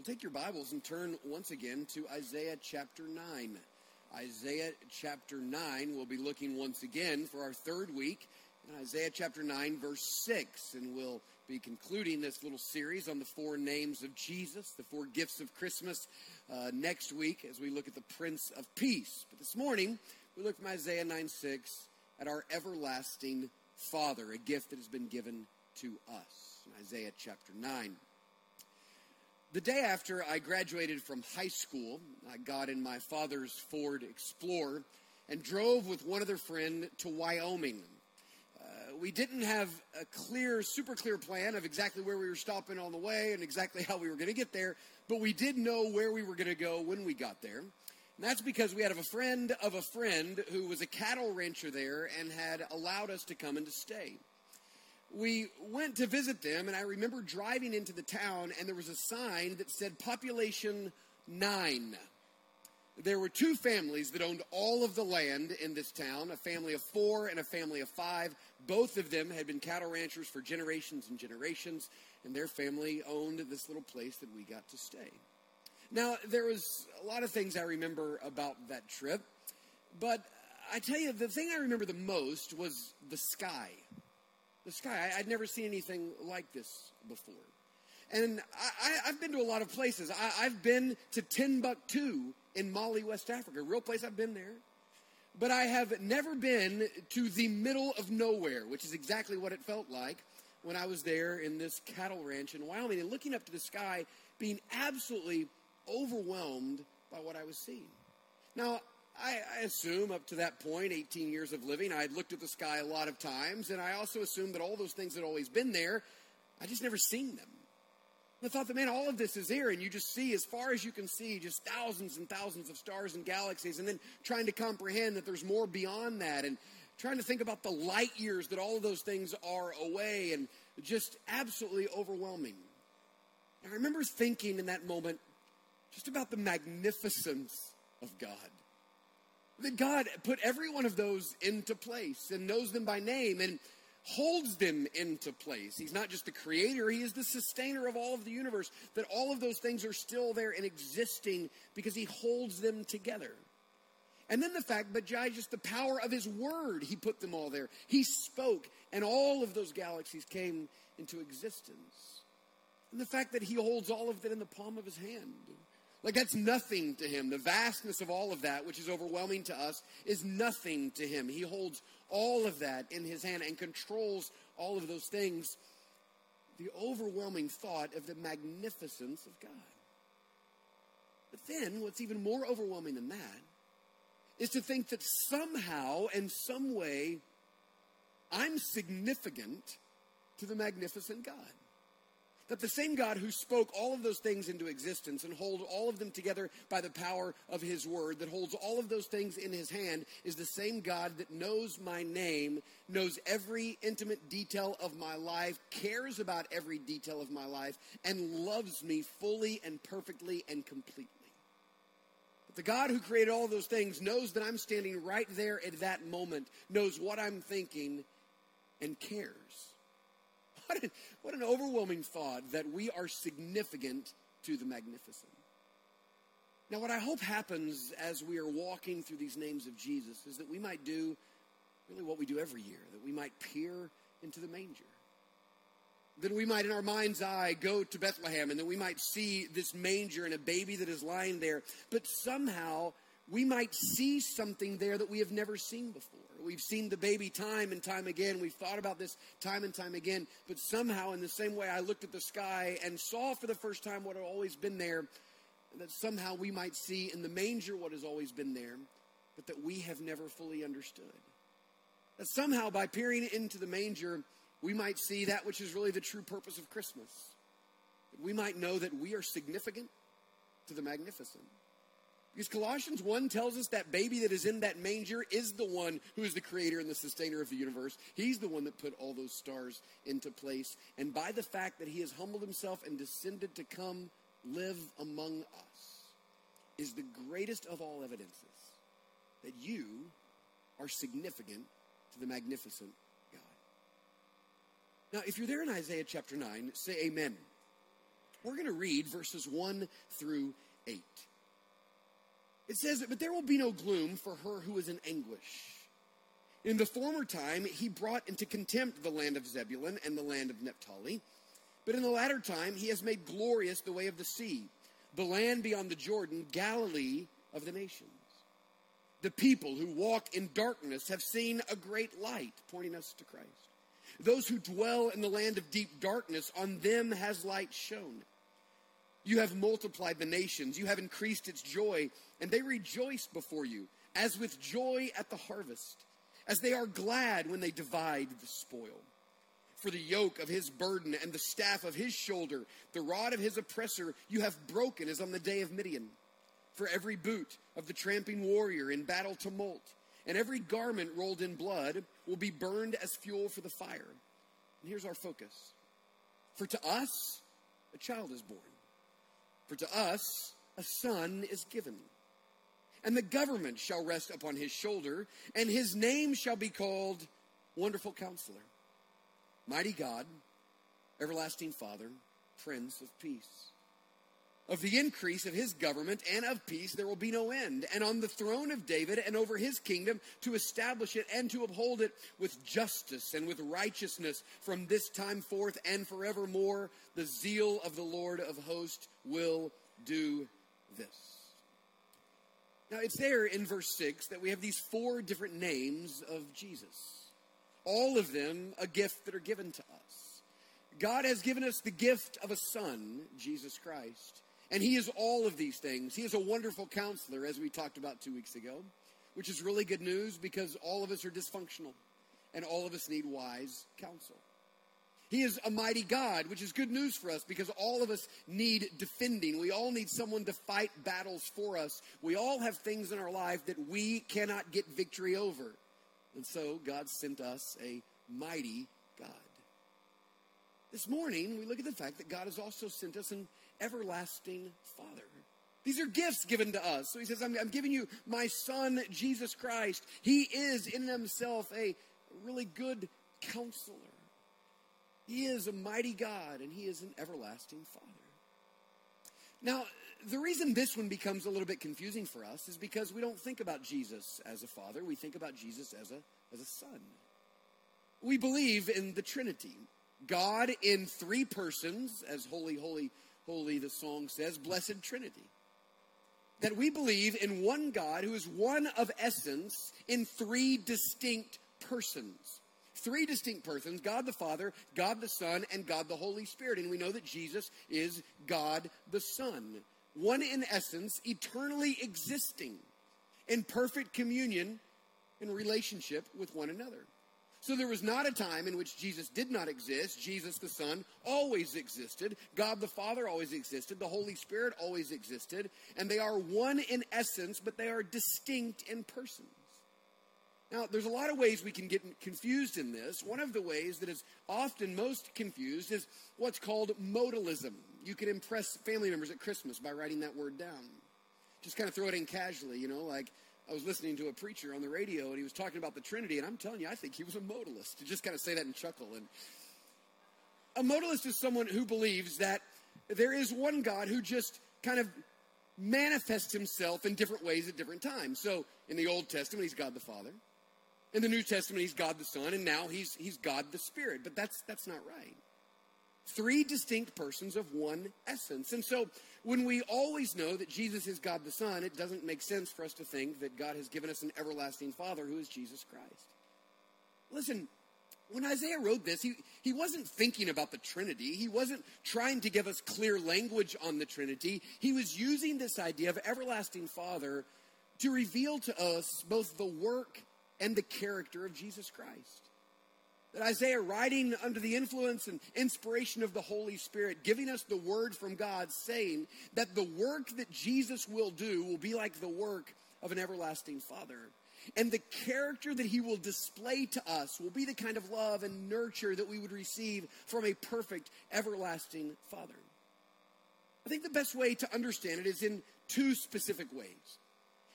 Well, take your Bibles and turn once again to Isaiah chapter 9. Isaiah chapter 9, we'll be looking once again for our third week in Isaiah chapter 9, verse 6. And we'll be concluding this little series on the four names of Jesus, the four gifts of Christmas, uh, next week as we look at the Prince of Peace. But this morning, we look from Isaiah 9 6 at our everlasting Father, a gift that has been given to us. Isaiah chapter 9. The day after I graduated from high school, I got in my father's Ford Explorer and drove with one other friend to Wyoming. Uh, we didn't have a clear, super clear plan of exactly where we were stopping on the way and exactly how we were going to get there, but we did know where we were going to go when we got there. And that's because we had a friend of a friend who was a cattle rancher there and had allowed us to come and to stay we went to visit them, and I remember driving into the town, and there was a sign that said population nine. There were two families that owned all of the land in this town a family of four and a family of five. Both of them had been cattle ranchers for generations and generations, and their family owned this little place that we got to stay. Now, there was a lot of things I remember about that trip, but I tell you, the thing I remember the most was the sky the sky. I, would never seen anything like this before. And I, have been to a lot of places. I, I've been to Timbuktu in Mali, West Africa, real place I've been there. But I have never been to the middle of nowhere, which is exactly what it felt like when I was there in this cattle ranch in Wyoming and looking up to the sky, being absolutely overwhelmed by what I was seeing. Now, I, I, assume up to that point, 18 years of living, I had looked at the sky a lot of times, and I also assumed that all those things had always been there. I just never seen them. I thought that, man, all of this is here, and you just see, as far as you can see, just thousands and thousands of stars and galaxies, and then trying to comprehend that there's more beyond that, and trying to think about the light years that all of those things are away, and just absolutely overwhelming. And I remember thinking in that moment just about the magnificence of God that God put every one of those into place and knows them by name and holds them into place. He's not just the creator, he is the sustainer of all of the universe. That all of those things are still there and existing because he holds them together. And then the fact that by just the power of his word, he put them all there. He spoke, and all of those galaxies came into existence. And the fact that he holds all of that in the palm of his hand. Like that's nothing to him. The vastness of all of that, which is overwhelming to us, is nothing to him. He holds all of that in his hand and controls all of those things. The overwhelming thought of the magnificence of God. But then, what's even more overwhelming than that is to think that somehow and some way I'm significant to the magnificent God that the same God who spoke all of those things into existence and hold all of them together by the power of his word, that holds all of those things in his hand, is the same God that knows my name, knows every intimate detail of my life, cares about every detail of my life, and loves me fully and perfectly and completely. The God who created all those things knows that I'm standing right there at that moment, knows what I'm thinking, and cares. What an, what an overwhelming thought that we are significant to the magnificent. Now, what I hope happens as we are walking through these names of Jesus is that we might do really what we do every year, that we might peer into the manger. That we might, in our mind's eye, go to Bethlehem and that we might see this manger and a baby that is lying there. But somehow, we might see something there that we have never seen before. We've seen the baby time and time again. We've thought about this time and time again. But somehow, in the same way I looked at the sky and saw for the first time what had always been there, that somehow we might see in the manger what has always been there, but that we have never fully understood. That somehow, by peering into the manger, we might see that which is really the true purpose of Christmas. We might know that we are significant to the magnificent. Because Colossians 1 tells us that baby that is in that manger is the one who is the creator and the sustainer of the universe. He's the one that put all those stars into place. And by the fact that he has humbled himself and descended to come live among us, is the greatest of all evidences that you are significant to the magnificent God. Now, if you're there in Isaiah chapter 9, say amen. We're going to read verses 1 through 8. It says, But there will be no gloom for her who is in anguish. In the former time, he brought into contempt the land of Zebulun and the land of Naphtali. But in the latter time, he has made glorious the way of the sea, the land beyond the Jordan, Galilee of the nations. The people who walk in darkness have seen a great light, pointing us to Christ. Those who dwell in the land of deep darkness, on them has light shone. You have multiplied the nations, you have increased its joy, and they rejoice before you, as with joy at the harvest, as they are glad when they divide the spoil. For the yoke of his burden and the staff of his shoulder, the rod of his oppressor, you have broken as on the day of Midian. For every boot of the tramping warrior in battle tumult, and every garment rolled in blood will be burned as fuel for the fire. And here's our focus. For to us, a child is born. For to us, a son is given. And the government shall rest upon his shoulder, and his name shall be called Wonderful Counselor Mighty God, everlasting Father, Prince of Peace. Of the increase of his government and of peace there will be no end, and on the throne of David and over his kingdom to establish it and to uphold it with justice and with righteousness from this time forth and forevermore. The zeal of the Lord of hosts will do this. Now it's there in verse 6 that we have these four different names of Jesus all of them a gift that are given to us. God has given us the gift of a son, Jesus Christ. And he is all of these things. He is a wonderful counselor, as we talked about two weeks ago, which is really good news because all of us are dysfunctional and all of us need wise counsel. He is a mighty God, which is good news for us because all of us need defending. We all need someone to fight battles for us. We all have things in our life that we cannot get victory over. And so God sent us a mighty God. This morning, we look at the fact that God has also sent us an everlasting Father. These are gifts given to us. So he says, I'm, I'm, giving you my son, Jesus Christ. He is in himself a really good counselor. He is a mighty God, and he is an everlasting Father. Now, the reason this one becomes a little bit confusing for us is because we don't think about Jesus as a father, we think about Jesus as a, as a son. We believe in the Trinity God in three persons, as holy, holy, holy the song says, blessed Trinity. That we believe in one God who is one of essence in three distinct persons. Three distinct persons God the Father, God the Son, and God the Holy Spirit. And we know that Jesus is God the Son. One in essence, eternally existing in perfect communion in relationship with one another. So there was not a time in which Jesus did not exist. Jesus the Son always existed. God the Father always existed. The Holy Spirit always existed. And they are one in essence, but they are distinct in persons. Now, there's a lot of ways we can get confused in this. One of the ways that is often most confused is what's called modalism. You can impress family members at Christmas by writing that word down. Just kind of throw it in casually, you know, like I was listening to a preacher on the radio and he was talking about the Trinity, and I'm telling you, I think he was a modalist. To just kind of say that and chuckle. And a modalist is someone who believes that there is one God who just kind of manifests himself in different ways at different times. So in the Old Testament, he's God the Father. In the New Testament, he's God the Son, and now he's, he's God the Spirit. But that's, that's not right. Three distinct persons of one essence. And so when we always know that Jesus is God the Son, it doesn't make sense for us to think that God has given us an everlasting Father who is Jesus Christ. Listen, when Isaiah wrote this, he, he wasn't thinking about the Trinity. He wasn't trying to give us clear language on the Trinity. He was using this idea of everlasting Father to reveal to us both the work and the character of Jesus Christ. That Isaiah, writing under the influence and inspiration of the Holy Spirit, giving us the word from God, saying that the work that Jesus will do will be like the work of an everlasting Father. And the character that he will display to us will be the kind of love and nurture that we would receive from a perfect, everlasting Father. I think the best way to understand it is in two specific ways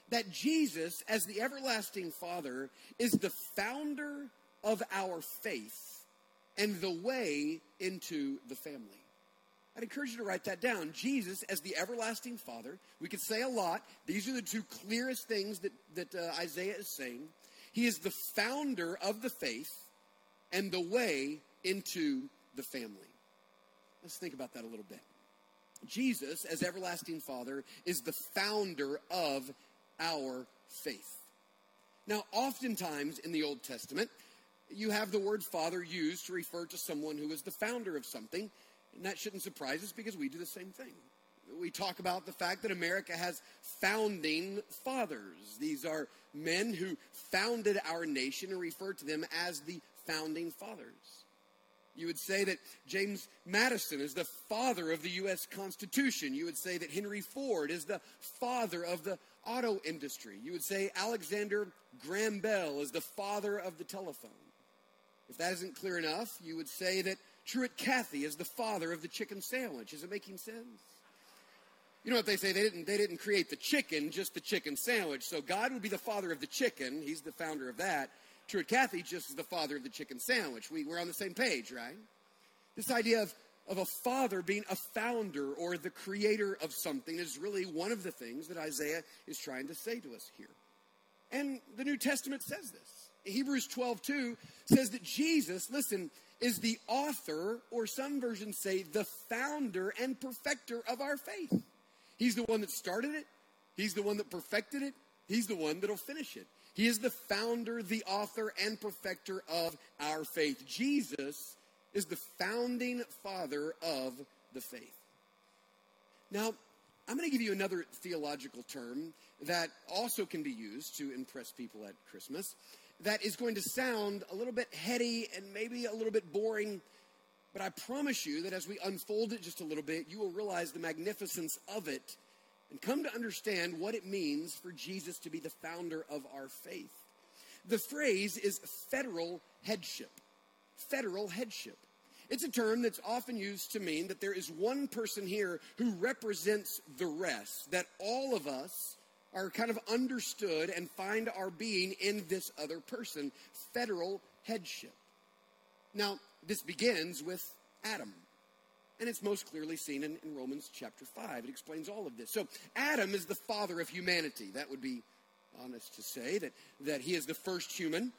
that Jesus, as the everlasting Father, is the founder of our faith and the way into the family. I'd encourage you to write that down. Jesus as the everlasting Father. We could say a lot. These are the two clearest things that, that uh, Isaiah is saying. He is the founder of the faith and the way into the family. Let's think about that a little bit. Jesus, as everlasting Father, is the founder of our faith. Now, oftentimes in the Old Testament, you have the word father used to refer to someone who is the founder of something, and that shouldn't surprise us because we do the same thing. We talk about the fact that America has founding fathers. These are men who founded our nation and refer to them as the founding fathers. You would say that James Madison is the father of the U.S. Constitution. You would say that Henry Ford is the father of the auto industry. You would say Alexander Graham Bell is the father of the telephone. If that isn't clear enough, you would say that Truett Cathy is the father of the chicken sandwich. Is it making sense? You know what they say? They didn't, they didn't create the chicken, just the chicken sandwich. So God would be the father of the chicken. He's the founder of that. Truett Cathy just is the father of the chicken sandwich. We, we're on the same page, right? This idea of, of a father being a founder or the creator of something is really one of the things that Isaiah is trying to say to us here. And the New Testament says this. Hebrews 12, 2 says that Jesus, listen, is the author, or some versions say the founder and perfecter of our faith. He's the one that started it, He's the one that perfected it, He's the one that'll finish it. He is the founder, the author, and perfecter of our faith. Jesus is the founding father of the faith. Now, I'm going to give you another theological term that also can be used to impress people at Christmas that is going to sound a little bit heady and maybe a little bit boring, but I promise you that as we unfold it just a little bit, you will realize the magnificence of it and come to understand what it means for Jesus to be the founder of our faith. The phrase is federal headship. Federal headship. It's a term that's often used to mean that there is one person here who represents the rest, that all of us are kind of understood and find our being in this other person. Federal headship. Now, this begins with Adam. And it's most clearly seen in, in, Romans chapter 5. It explains all of this. So, Adam is the father of humanity. That would be honest to say that, that he is the first human.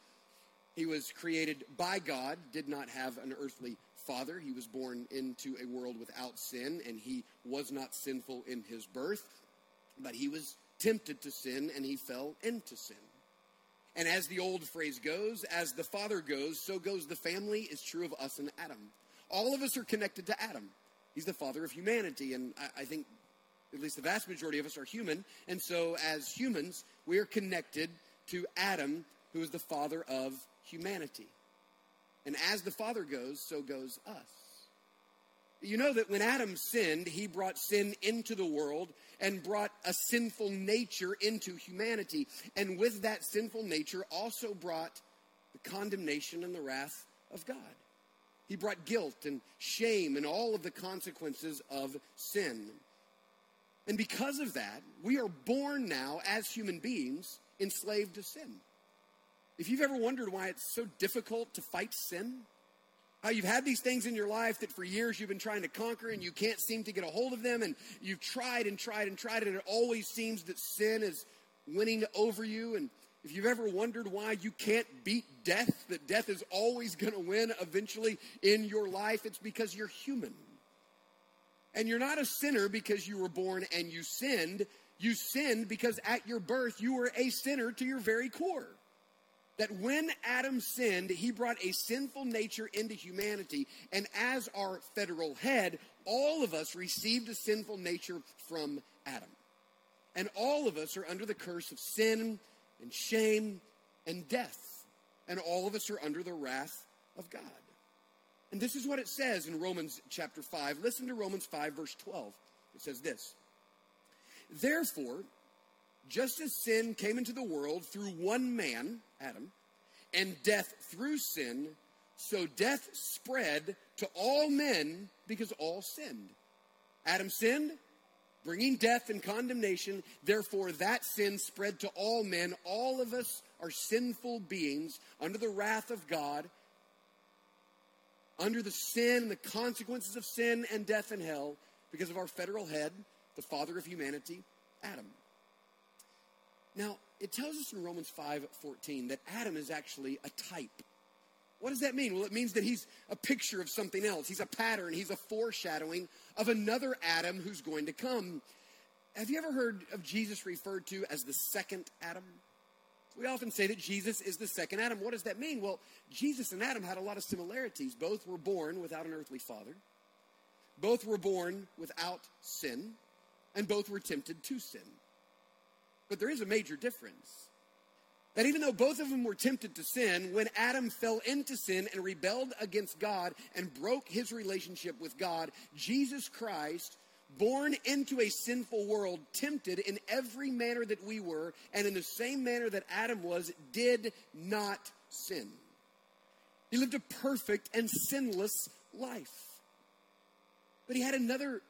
He was created by God, did not have an earthly father. He was born into a world without sin, and he was not sinful in his birth, but he was tempted to sin and he fell into sin. And as the old phrase goes, as the father goes, so goes the family, is true of us and Adam. All of us are connected to Adam. He's the father of humanity, and I, I think at least the vast majority of us are human. And so, as humans, we are connected to Adam, who is the father of humanity. And as the father goes, so goes us. You know that when Adam sinned, he brought sin into the world and brought a sinful nature into humanity. And with that sinful nature, also brought the condemnation and the wrath of God. He brought guilt and shame and all of the consequences of sin. And because of that, we are born now as human beings enslaved to sin. If you've ever wondered why it's so difficult to fight sin, how you've had these things in your life that for years you've been trying to conquer and you can't seem to get a hold of them, and you've tried and tried and tried, and it always seems that sin is winning over you. And if you've ever wondered why you can't beat death, that death is always going to win eventually in your life, it's because you're human. And you're not a sinner because you were born and you sinned. You sinned because at your birth you were a sinner to your very core. That when Adam sinned, he brought a sinful nature into humanity. And as our federal head, all of us received a sinful nature from Adam. And all of us are under the curse of sin and shame and death. And all of us are under the wrath of God. And this is what it says in Romans chapter 5. Listen to Romans 5, verse 12. It says this Therefore, just as sin came into the world through one man, Adam, and death through sin, so death spread to all men because all sinned. Adam sinned, bringing death and condemnation. Therefore, that sin spread to all men. All of us are sinful beings under the wrath of God. under the sin and the consequences of sin and death and hell because of our federal head, the father of humanity, Adam. Now, it tells us in Romans 5:14 that Adam is actually a type. What does that mean? Well, it means that he's a picture of something else. He's a pattern, he's a foreshadowing of another Adam who's going to come. Have you ever heard of Jesus referred to as the second Adam? We often say that Jesus is the second Adam. What does that mean? Well, Jesus and Adam had a lot of similarities. Both were born without an earthly father, both were born without sin, and both were tempted to sin. But there is a major difference. That even though both of them were tempted to sin, when Adam fell into sin and rebelled against God and broke his relationship with God, Jesus Christ born into a sinful world, tempted in every manner that we were, and in the same manner that Adam was, did not sin. He lived a perfect and sinless life. But he had another,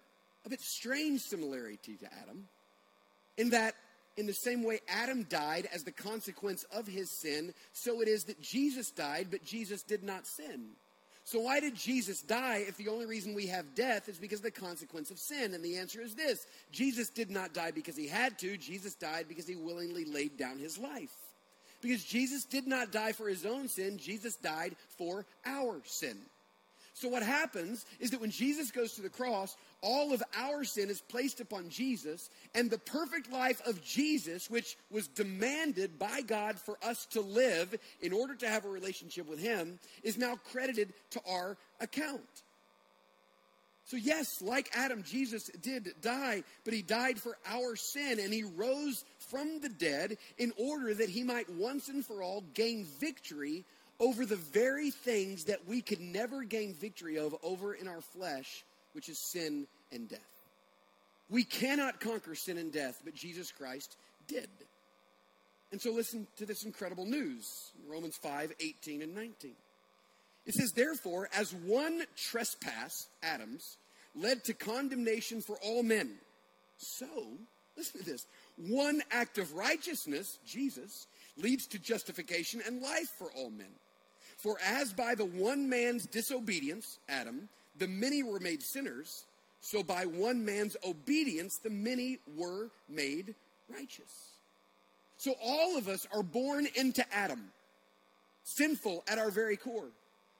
a bit strange similarity to Adam, in that, in the same way Adam died as the consequence of his sin, so it is that Jesus died, but Jesus did not sin. So, why did Jesus die if the only reason we have death is because of the consequence of sin? And the answer is this Jesus did not die because he had to, Jesus died because he willingly laid down his life. Because Jesus did not die for his own sin, Jesus died for our sin. So, what happens is that when Jesus goes to the cross, all of our sin is placed upon Jesus, and the perfect life of Jesus, which was demanded by God for us to live in order to have a relationship with Him, is now credited to our account. So, yes, like Adam, Jesus did die, but he died for our sin, and he rose from the dead in order that he might once and for all gain victory over the very things that we could never gain victory of over in our flesh which is sin and death. We cannot conquer sin and death, but Jesus Christ did. And so listen to this incredible news Romans 5 18 and 19. It says, Therefore, as one trespass, Adam's, led to condemnation for all men, so, listen to this, one act of righteousness, Jesus, leads to justification and life for all men. For as by the one man's disobedience, Adam, the many were made sinners, so by one man's obedience, the many were made righteous. So all of us are born into Adam, sinful at our very core,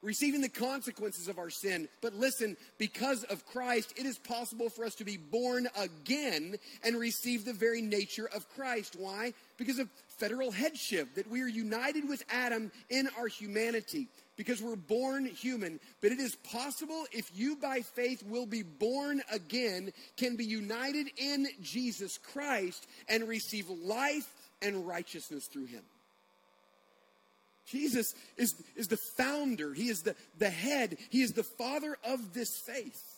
receiving the consequences of our sin. But listen, because of Christ, it is possible for us to be born again and receive the very nature of Christ. Why? Because of federal headship, that we are united with Adam in our humanity because we're born human. But it is possible if you by faith will be born again, can be united in Jesus Christ and receive life and righteousness through him. Jesus is, is the founder, he is the, the head, he is the father of this faith.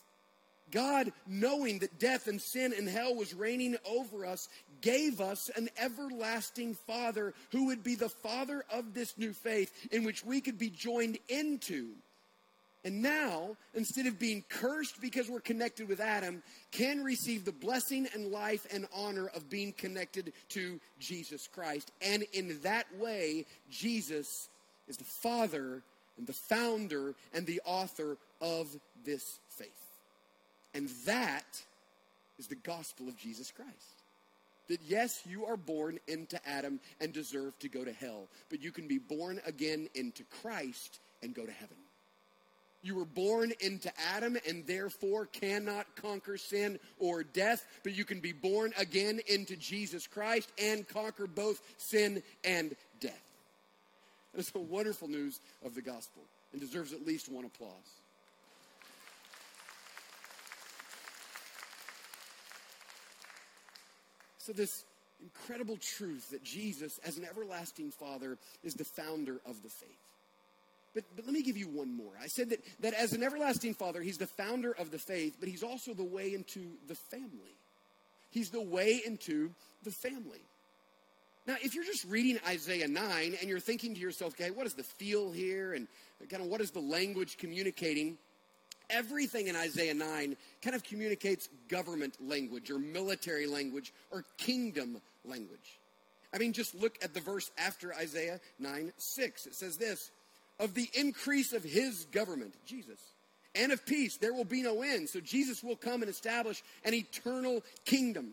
God, knowing that death and sin and hell was reigning over us, gave us an everlasting Father who would be the Father of this new faith in which we could be joined into. And now, instead of being cursed because we're connected with Adam, can receive the blessing and life and honor of being connected to Jesus Christ. And in that way, Jesus is the Father and the founder and the author of this faith. And that is the gospel of Jesus Christ that yes, you are born into Adam and deserve to go to hell, but you can be born again into Christ and go to heaven. You were born into Adam and therefore cannot conquer sin or death, but you can be born again into Jesus Christ and conquer both sin and death. That is the wonderful news of the gospel and deserves at least one applause. So, this incredible truth that Jesus, as an everlasting Father, is the founder of the faith. But, but let me give you one more. I said that, that as an everlasting Father, He's the founder of the faith, but He's also the way into the family. He's the way into the family. Now, if you're just reading Isaiah 9 and you're thinking to yourself, okay, what is the feel here and kind of what is the language communicating? Everything in Isaiah 9 kind of communicates government language or military language or kingdom language. I mean, just look at the verse after Isaiah 9 6. It says this of the increase of his government, Jesus, and of peace. There will be no end. So Jesus will come and establish an eternal kingdom.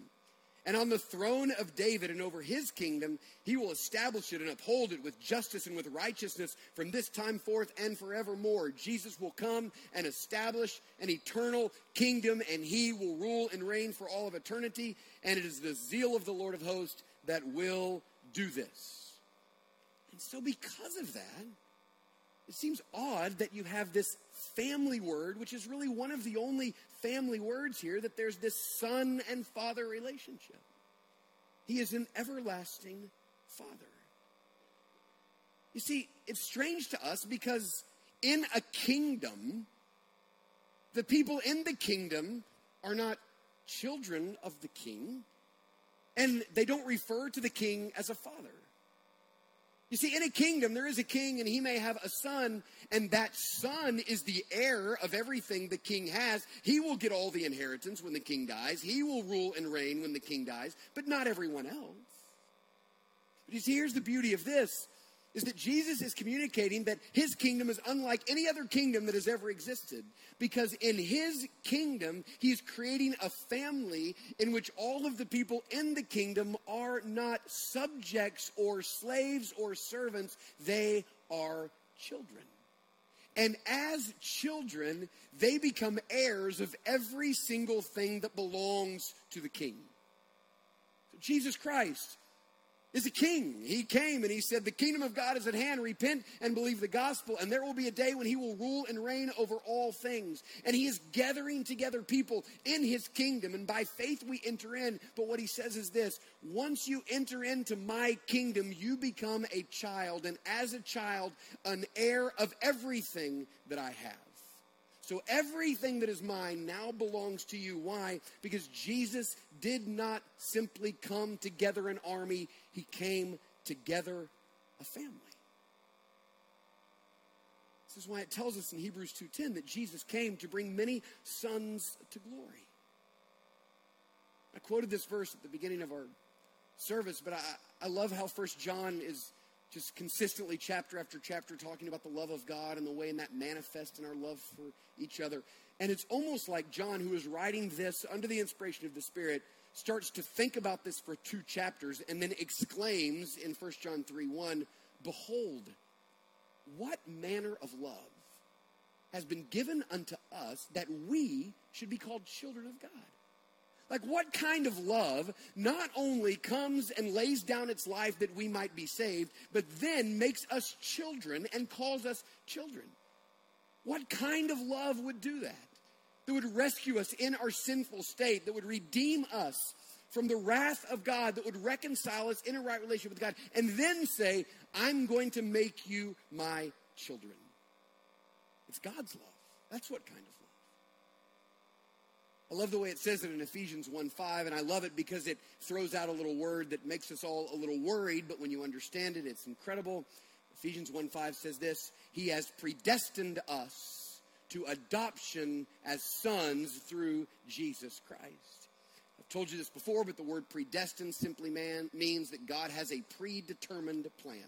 And on the throne of David and over his kingdom, he will establish it and uphold it with justice and with righteousness from this time forth and forevermore. Jesus will come and establish an eternal kingdom, and he will rule and reign for all of eternity. And it is the zeal of the Lord of hosts that will do this. And so, because of that, it seems odd that you have this family word, which is really one of the only family words here, that there's this son and father relationship. He is an everlasting father. You see, it's strange to us because in a kingdom, the people in the kingdom are not children of the king, and they don't refer to the king as a father. You see, in a kingdom, there is a king, and he may have a son, and that son is the heir of everything the king has. He will get all the inheritance when the king dies. He will rule and reign when the king dies, but not everyone else. But you see, here's the beauty of this is that Jesus is communicating that his kingdom is unlike any other kingdom that has ever existed. Because in his kingdom, he's creating a family in which all of the people in the kingdom are not subjects or slaves or servants, they are children. And as children, they become heirs of every single thing that belongs to the king. So Jesus Christ is a king. He came and he said, The kingdom of God is at hand. Repent and believe the gospel. And there will be a day when he will rule and reign over all things. And he is gathering together people in his kingdom. And by faith we enter in. But what he says is this once you enter into my kingdom, you become a child. And as a child, an heir of everything that I have. So everything that is mine now belongs to you. Why? Because Jesus did not simply come together an army, he came together a family. This is why it tells us in Hebrews 2:10 that Jesus came to bring many sons to glory. I quoted this verse at the beginning of our service, but I, I love how First John is just consistently, chapter after chapter, talking about the love of God and the way in that manifests in our love for each other. And it's almost like John, who is writing this under the inspiration of the Spirit, starts to think about this for two chapters and then exclaims in 1 John 3 1, Behold, what manner of love has been given unto us that we should be called children of God? Like, what kind of love not only comes and lays down its life that we might be saved, but then makes us children and calls us children? What kind of love would do that? That would rescue us in our sinful state, that would redeem us from the wrath of God, that would reconcile us in a right relationship with God, and then say, I'm going to make you my children. It's God's love. That's what kind of I love the way it says it in Ephesians 1 5, and I love it because it throws out a little word that makes us all a little worried, but when you understand it, it's incredible. Ephesians 1 5 says this He has predestined us to adoption as sons through Jesus Christ. I've told you this before, but the word predestined simply man, means that God has a predetermined plan.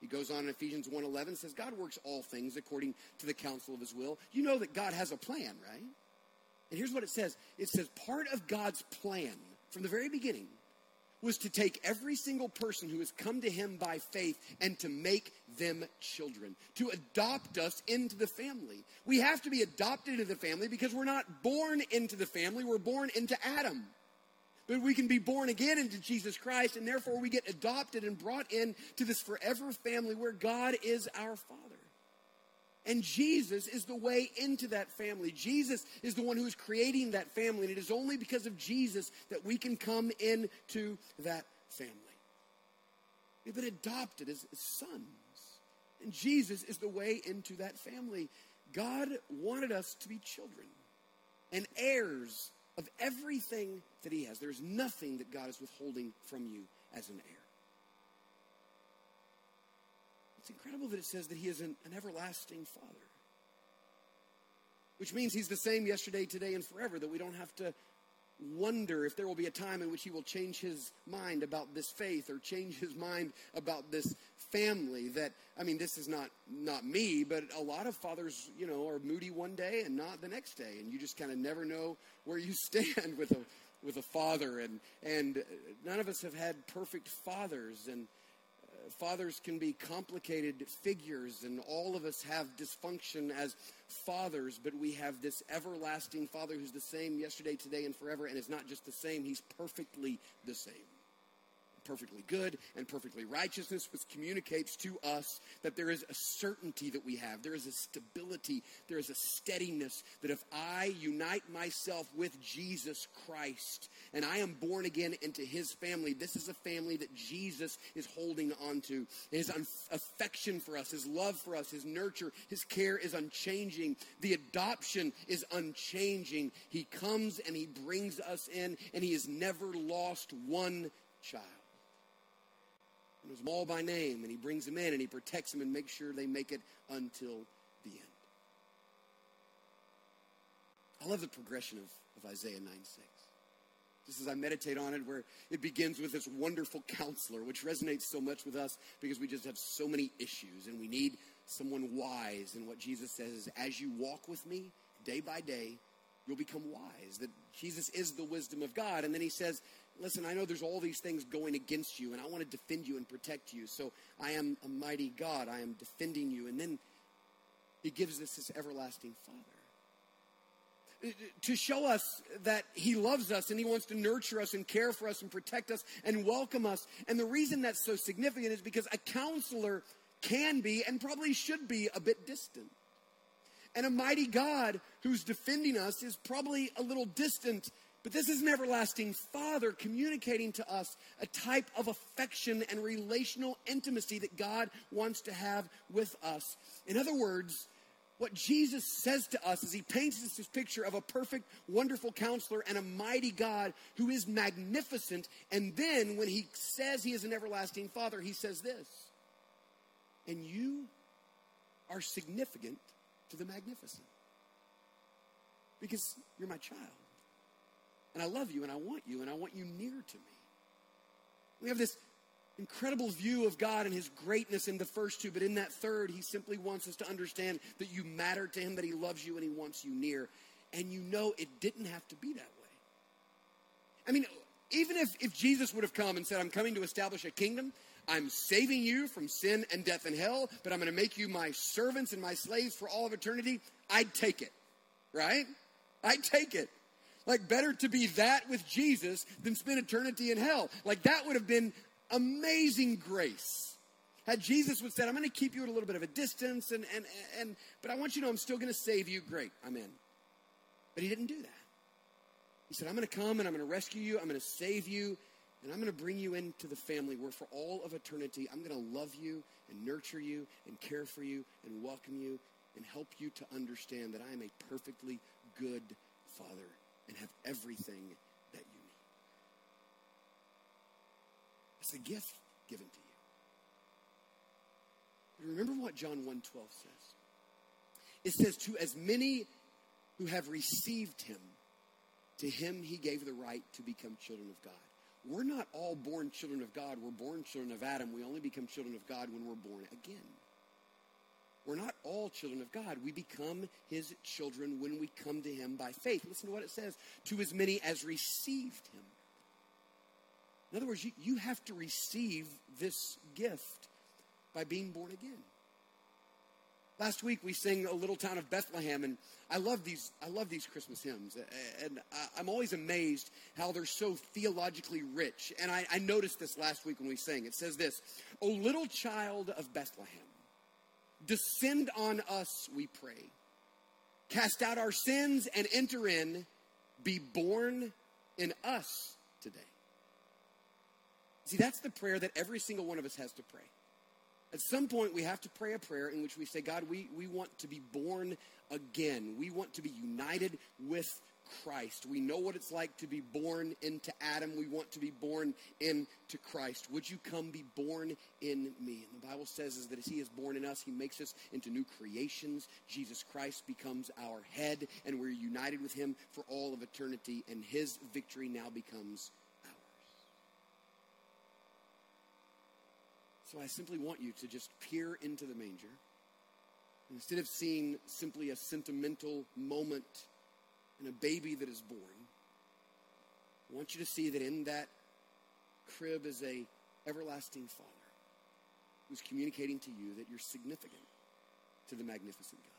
He goes on in Ephesians 1:11 says God works all things according to the counsel of his will. You know that God has a plan, right? And here's what it says it says, part of God's plan from the very beginning was to take every single person who has come to him by faith and to make them children, to adopt us into the family. We have to be adopted into the family because we're not born into the family, we're born into Adam. But we can be born again into Jesus Christ, and therefore we get adopted and brought in to this forever family where God is our Father. And Jesus is the way into that family. Jesus is the one who is creating that family. And it is only because of Jesus that we can come into that family. We've been adopted as, sons. And Jesus is the way into that family. God wanted us to be children and heirs of everything that He has. There's nothing that God is withholding from you as an heir. It's incredible that it says that he is an, an everlasting father, which means he's the same yesterday, today, and forever, that we don't have to wonder if there will be a time in which he will change his mind about this faith or change his mind about this family that i mean this is not not me but a lot of fathers you know are moody one day and not the next day and you just kind of never know where you stand with a with a father and and none of us have had perfect fathers and fathers can be complicated figures, and all of us have dysfunction as fathers, but we have this everlasting Father who's the same yesterday, today, and forever, and is not just the same, he's perfectly the same perfectly good and perfectly righteousness, which communicates to us that there is a certainty that we have. There is a stability. There is a steadiness that if I unite myself with Jesus Christ and I am born again into his family, this is a family that Jesus is holding on to. His affection for us, his love for us, his nurture, his care is unchanging. The adoption is unchanging. He comes and he brings us in, and he has never lost one child knows them all by name, and he brings them in and he protects them and makes sure they make it until the end. I love the progression of, of Isaiah 9 6. Just as I meditate on it, where it begins with this wonderful counselor, which resonates so much with us because we just have so many issues and we need someone wise. And what Jesus says is, as you walk with me day by day, you'll become wise. That Jesus is the wisdom of God. And then he says, listen, I know there's all these things going against you, and I want to defend you and protect you. So I am a mighty God. I am defending you. And then he gives us this everlasting Father. To show us that he loves us and he wants to nurture us and care for us and protect us and welcome us. And the reason that's so significant is because a counselor can be and probably should be a bit distant. And a mighty God who's defending us is probably a little distant but this is an everlasting Father communicating to us a type of affection and relational intimacy that God wants to have with us. In other words, what Jesus says to us is he paints us this picture of a perfect, wonderful counselor and a mighty God who is magnificent. And then when he says he is an everlasting Father, he says this And you are significant to the magnificent because you're my child. And I love you and I want you and I want you near to me. We have this incredible view of God and his greatness in the first two, but in that third, he simply wants us to understand that you matter to him, that he loves you and he wants you near. And you know it didn't have to be that way. I mean, even if, if Jesus would have come and said, I'm coming to establish a kingdom, I'm saving you from sin and death and hell, but I'm going to make you my servants and my slaves for all of eternity, I'd take it, right? I'd take it. Like, better to be that with Jesus than spend eternity in hell. Like, that would have been amazing grace. Had Jesus would said, I'm going to keep you at a little bit of a distance, and, and, and but I want you to know I'm still going to save you. Great, I'm in. But he didn't do that. He said, I'm going to come and I'm going to rescue you, I'm going to save you, and I'm going to bring you into the family where for all of eternity I'm going to love you and nurture you and care for you and welcome you and help you to understand that I am a perfectly good father and have everything that you need. It's a gift given to you. remember what John 1:12 says. It says to as many who have received him to him he gave the right to become children of God. We're not all born children of God. We're born children of Adam. We only become children of God when we're born again. We're not all children of God. We become his children when we come to him by faith. Listen to what it says to as many as received him. In other words, you, you have to receive this gift by being born again. Last week we sang a little town of Bethlehem, and I love these. I love these Christmas hymns, and I'm always amazed how they're so theologically rich. And I, I noticed this last week when we sang. It says this: "O little child of Bethlehem." Descend on us, we pray. Cast out our sins and enter in. Be born in us today. See, that's the prayer that every single one of us has to pray. At some point, we have to pray a prayer in which we say, God, we, we want to be born again. We want to be united with Christ. We know what it's like to be born into Adam. We want to be born into Christ. Would you come be born in me? And the Bible says is that as he is born in us, he makes us into new creations. Jesus Christ becomes our head, and we're united with him for all of eternity, and his victory now becomes ours. So I simply want you to just peer into the manger. Instead of seeing simply a sentimental moment and a baby that is born, I want you to see that in that crib is a everlasting Father who's communicating to you that you're significant to the magnificent God.